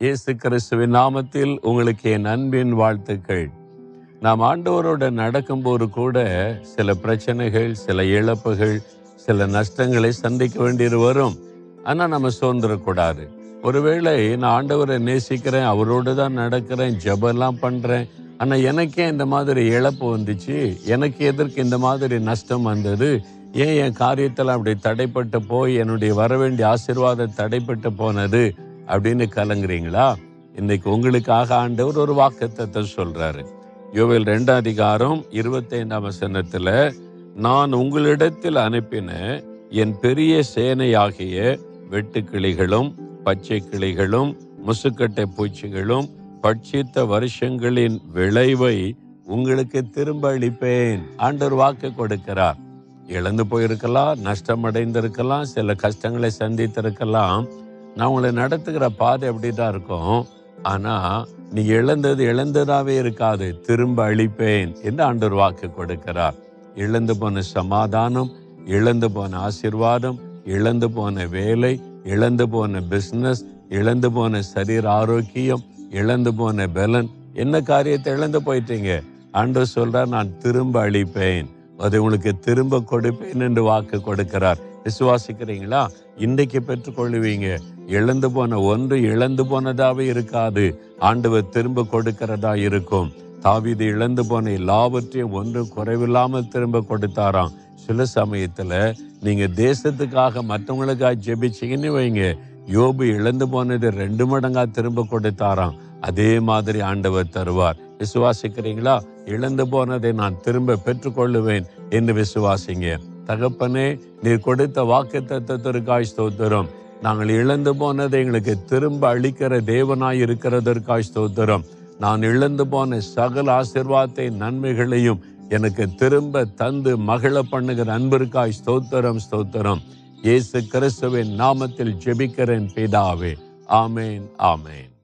இயேசு கிறிஸ்துவின் நாமத்தில் உங்களுக்கு என் அன்பின் வாழ்த்துக்கள். நாம் ஆண்டவரோட நடக்கும்போது கூட சில பிரச்சனைகள் சில இழப்புகள் சில நஷ்டங்களை சந்திக்க வேண்டியது வரும். ஆனால் நம்ம சோர்ந்துடக்கூடாது. ஒருவேளை நான் ஆண்டவரை நேசிக்கிறேன் அவரோடு தான் நடக்கிறேன் ஜெபம்லாம் பண்ணுறேன் ஆனால் எனக்கே இந்த மாதிரி இழப்பு வந்துச்சு. எனக்கு எதற்கு இந்த மாதிரி நஷ்டம் வந்தது? ஏன் என் காரியத்தில் அப்படி தடைப்பட்டு போய் என்னுடைய வரவேண்டிய ஆசீர்வாதம் தடைப்பட்டு போனது? அப்படின்னு கலங்குறீங்களா? இன்னைக்கு உங்களுக்காக ஆண்டவர் ஒரு வாக்குத்தத்தை சொல்றாரு. யோவில் ரெண்டாம் அதிகாரம் இருபத்தைந்தாம் வசனத்துல நான் உங்களிடத்தில் அனுப்பின என் பெரிய சேனையாகிய வெட்டுக்கிளிகளும் பச்சை கிளிகளும் முசுக்கட்டை பூச்சிகளும் பட்சித்த வருஷங்களின் விளைவை உங்களுக்கு திரும்ப அளிப்பேன். ஆண்டவர் வாக்கு கொடுக்கிறார். இழந்து போயிருக்கலாம் நஷ்டம் அடைந்திருக்கலாம் சில கஷ்டங்களை சந்தித்திருக்கலாம். நான் உங்களை நடத்துகிற பாதை அப்படி தான் இருக்கும். ஆனால் நீ இழந்தது இழந்ததாகவே இருக்காது. திரும்ப அழிப்பேன் என்று ஆண்டவர் வாக்கு கொடுக்கிறார். இழந்து போன சமாதானம் இழந்து போன ஆசீர்வாதம் இழந்து போன வேலை இழந்து போன பிஸ்னஸ் இழந்து போன சரீர ஆரோக்கியம் இழந்து போன பலன். என்ன காரியத்தை இழந்து போயிட்டீங்க? ஆண்டவர் சொல்கிறார் நான் திரும்ப அழிப்பேன். அதை உங்களுக்கு திரும்ப கொடுப்பேன் என்று வாக்கு கொடுக்கிறார். விசுவாசிக்கிறீங்களா? இன்றைக்கு பெற்றுக்கொள்ளுவீங்க. இழந்து போன ஒன்று இழந்து போனதாவே இருக்காது. ஆண்டவர் திரும்ப கொடுக்கிறதா இருக்கும். தாவிது இழந்து போன எல்லாவற்றையும் ஒன்று குறைவில்லாமல் திரும்ப கொடுத்தாராம். சில சமயத்துல நீங்க தேசத்துக்காக மற்றவங்களுக்காக ஜெபிச்சிங்கன்னு வைங்க. யோபு இழந்து போனது ரெண்டு மடங்கா திரும்ப கொடுத்தாராம். அதே மாதிரி ஆண்டவர் தருவார். விசுவாசிக்கிறீங்களா? இழந்து போனதை நான் திரும்ப பெற்றுக்கொள்ளுவேன் என்று விசுவாசிங்க. தகப்பனே நீர் கொடுத்த வாக்கு தத்துவத்திற்காய் ஸ்தோத்திரம். நாங்கள் இழந்து போனதை எங்களுக்கு திரும்ப அளிக்கிற தேவனாய் இருக்கிறதற்காய் ஸ்தோத்திரம். நான் இழந்து போன சகல ஆசிர்வாதத்தை நன்மைகளையும் எனக்கு திரும்ப தந்து மகிழ பண்ணுகிற அன்பிற்காய் ஸ்தோத்திரம் ஸ்தோத்திரம். இயேசு கிறிஸ்துவின் நாமத்தில் ஜெபிக்கிறேன் பிதாவே. ஆமேன் ஆமேன்.